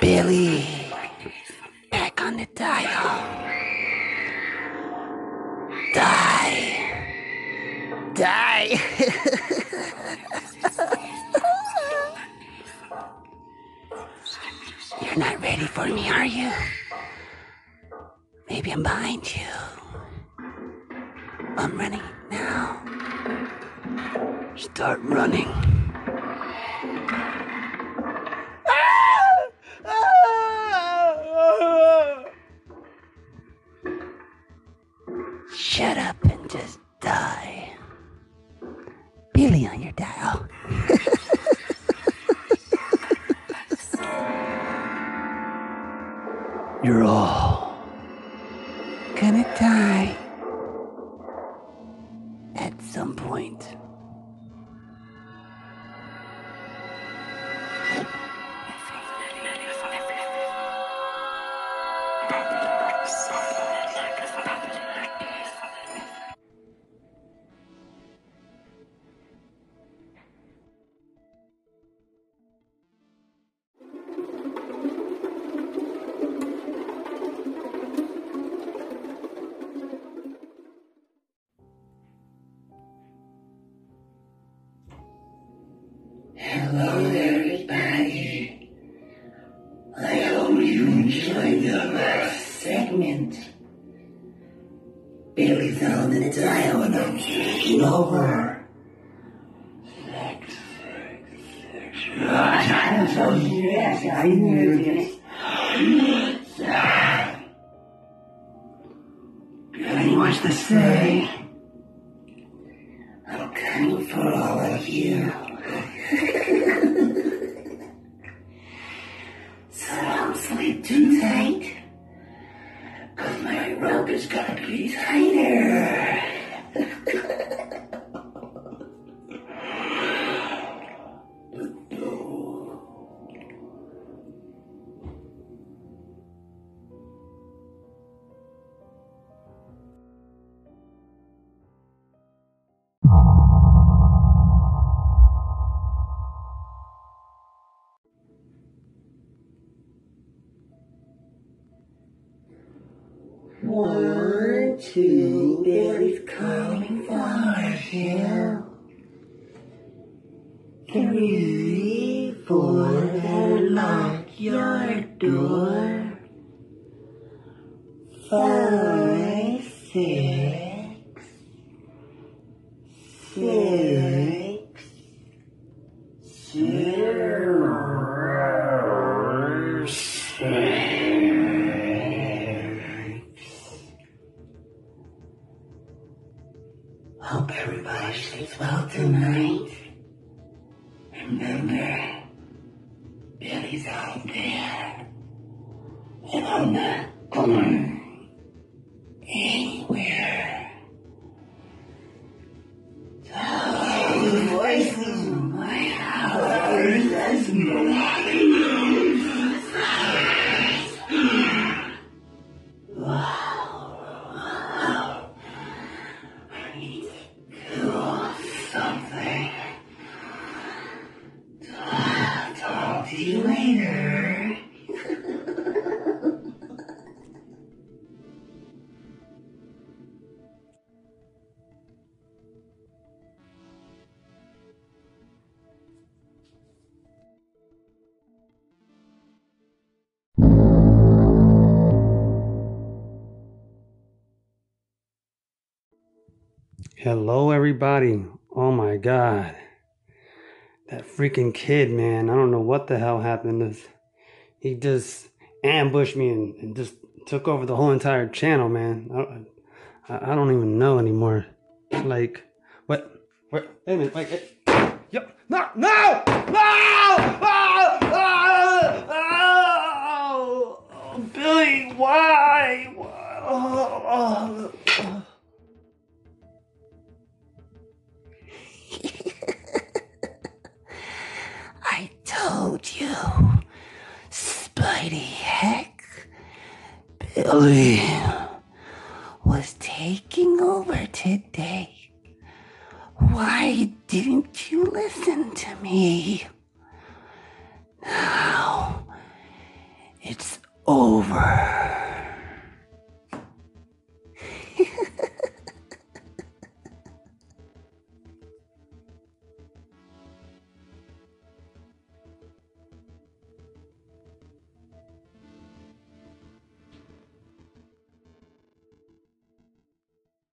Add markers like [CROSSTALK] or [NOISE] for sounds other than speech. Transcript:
Billy, back on the dial. Die. Die. [LAUGHS] You're not ready for me, are you? Maybe I'm behind you. I'm running now. Start running. Shut up and just die. Billy on your dial. [LAUGHS] You're all gonna die Hello, everybody. I hope you enjoyed the last segment. Billy's on the dial and I'm taking over. Sex, sex, sex. I'm so yes, I knew this. Billy wants to say, I'm coming for all of you. So don't sleep too tight. Cause my rope is gonna be tighter. One, two, Billy's coming for you. Three, four, lock your door. Five, six, six, zero, Hope everybody sleeps well tonight. Remember, Billy's out there. And I'm not going anywhere. Oh, the voices in my house. That's Hello, everybody. Oh my god. That freaking kid, man. I don't know what the hell happened. He just ambushed me and, and just took over the whole entire channel, man. I, I, don't even know anymore. Like, what? Wait, wait a minute. Wait, wait. Yep. No! No! No! Ah! Spidey Heck. Billy, was taking over today. Why didn't you listen to me? Now it's over.